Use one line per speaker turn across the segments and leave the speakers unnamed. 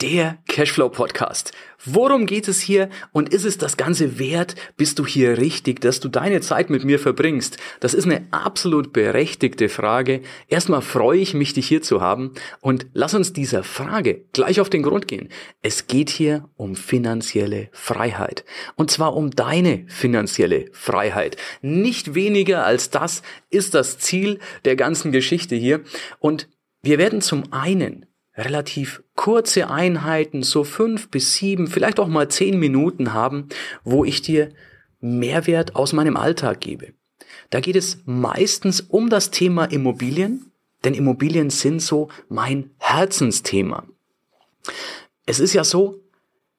der Cashflow Podcast. Worum geht es hier und ist es das Ganze wert? Bist du hier richtig, dass du deine Zeit mit mir verbringst? Das ist eine absolut berechtigte Frage. Erstmal freue ich mich, dich hier zu haben und lass uns dieser Frage gleich auf den Grund gehen. Es geht hier um finanzielle Freiheit und zwar um deine finanzielle Freiheit. Nicht weniger als das ist das Ziel der ganzen Geschichte hier und wir werden zum einen relativ kurze Einheiten, so fünf bis sieben, vielleicht auch mal zehn Minuten haben, wo ich dir Mehrwert aus meinem Alltag gebe. Da geht es meistens um das Thema Immobilien, denn Immobilien sind so mein Herzensthema. Es ist ja so,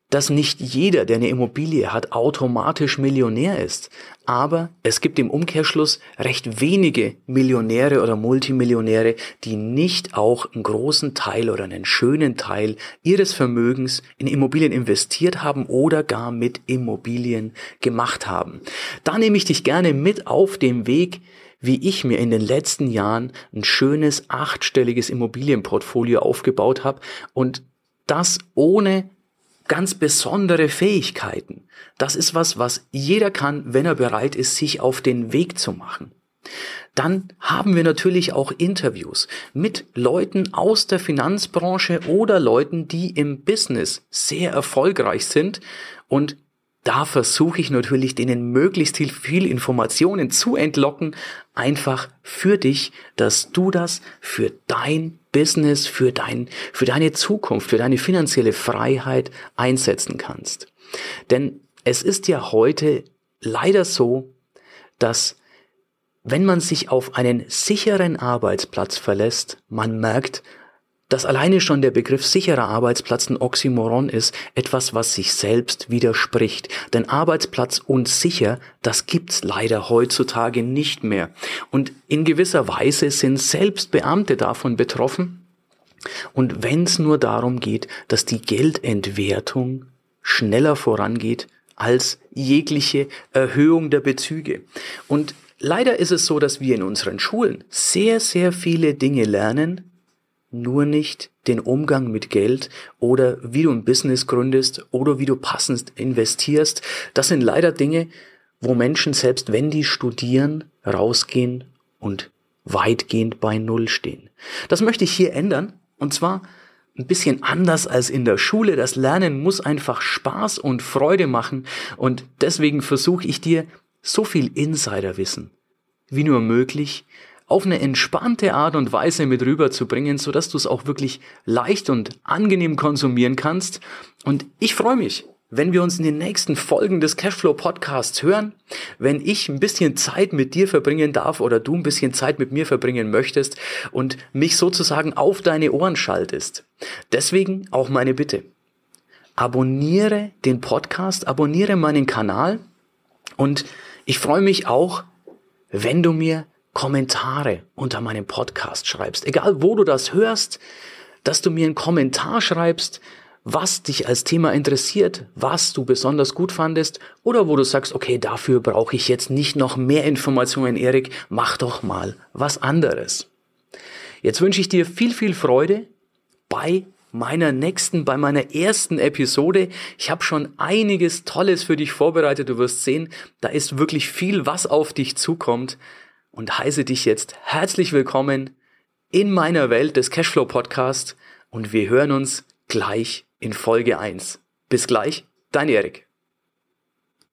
dass nicht jeder, der eine Immobilie hat, automatisch Millionär ist. Aber es gibt im Umkehrschluss recht wenige Millionäre oder Multimillionäre, die nicht auch einen großen Teil oder einen schönen Teil ihres Vermögens in Immobilien investiert haben oder gar mit Immobilien gemacht haben. Da nehme ich dich gerne mit auf dem Weg, wie ich mir in den letzten Jahren ein schönes achtstelliges Immobilienportfolio aufgebaut habe und das ohne ganz besondere Fähigkeiten. Das ist was, was jeder kann, wenn er bereit ist, sich auf den Weg zu machen. Dann haben wir natürlich auch Interviews mit Leuten aus der Finanzbranche oder Leuten, die im Business sehr erfolgreich sind und da versuche ich natürlich, denen möglichst viel Informationen zu entlocken, einfach für dich, dass du das für dein Business, für dein, für deine Zukunft, für deine finanzielle Freiheit einsetzen kannst. Denn es ist ja heute leider so, dass wenn man sich auf einen sicheren Arbeitsplatz verlässt, man merkt, dass alleine schon der Begriff sicherer Arbeitsplatz ein Oxymoron ist, etwas, was sich selbst widerspricht. Denn Arbeitsplatz und sicher, das gibt's leider heutzutage nicht mehr. Und in gewisser Weise sind selbst Beamte davon betroffen. Und wenn es nur darum geht, dass die Geldentwertung schneller vorangeht als jegliche Erhöhung der Bezüge. Und leider ist es so, dass wir in unseren Schulen sehr, sehr viele Dinge lernen, nur nicht den Umgang mit Geld oder wie du ein Business gründest oder wie du passend investierst. Das sind leider Dinge, wo Menschen, selbst wenn die studieren, rausgehen und weitgehend bei Null stehen. Das möchte ich hier ändern und zwar ein bisschen anders als in der Schule. Das Lernen muss einfach Spaß und Freude machen und deswegen versuche ich dir so viel Insiderwissen wie nur möglich auf eine entspannte Art und Weise mit rüberzubringen, so dass du es auch wirklich leicht und angenehm konsumieren kannst. Und ich freue mich, wenn wir uns in den nächsten Folgen des Cashflow Podcasts hören, wenn ich ein bisschen Zeit mit dir verbringen darf oder du ein bisschen Zeit mit mir verbringen möchtest und mich sozusagen auf deine Ohren schaltest. Deswegen auch meine Bitte. Abonniere den Podcast, abonniere meinen Kanal und ich freue mich auch, wenn du mir Kommentare unter meinem Podcast schreibst. Egal wo du das hörst, dass du mir einen Kommentar schreibst, was dich als Thema interessiert, was du besonders gut fandest oder wo du sagst, okay, dafür brauche ich jetzt nicht noch mehr Informationen, Erik, mach doch mal was anderes. Jetzt wünsche ich dir viel, viel Freude bei meiner nächsten, bei meiner ersten Episode. Ich habe schon einiges Tolles für dich vorbereitet. Du wirst sehen, da ist wirklich viel, was auf dich zukommt und heiße dich jetzt herzlich willkommen in meiner Welt des Cashflow Podcast und wir hören uns gleich in Folge 1. Bis gleich, dein Erik.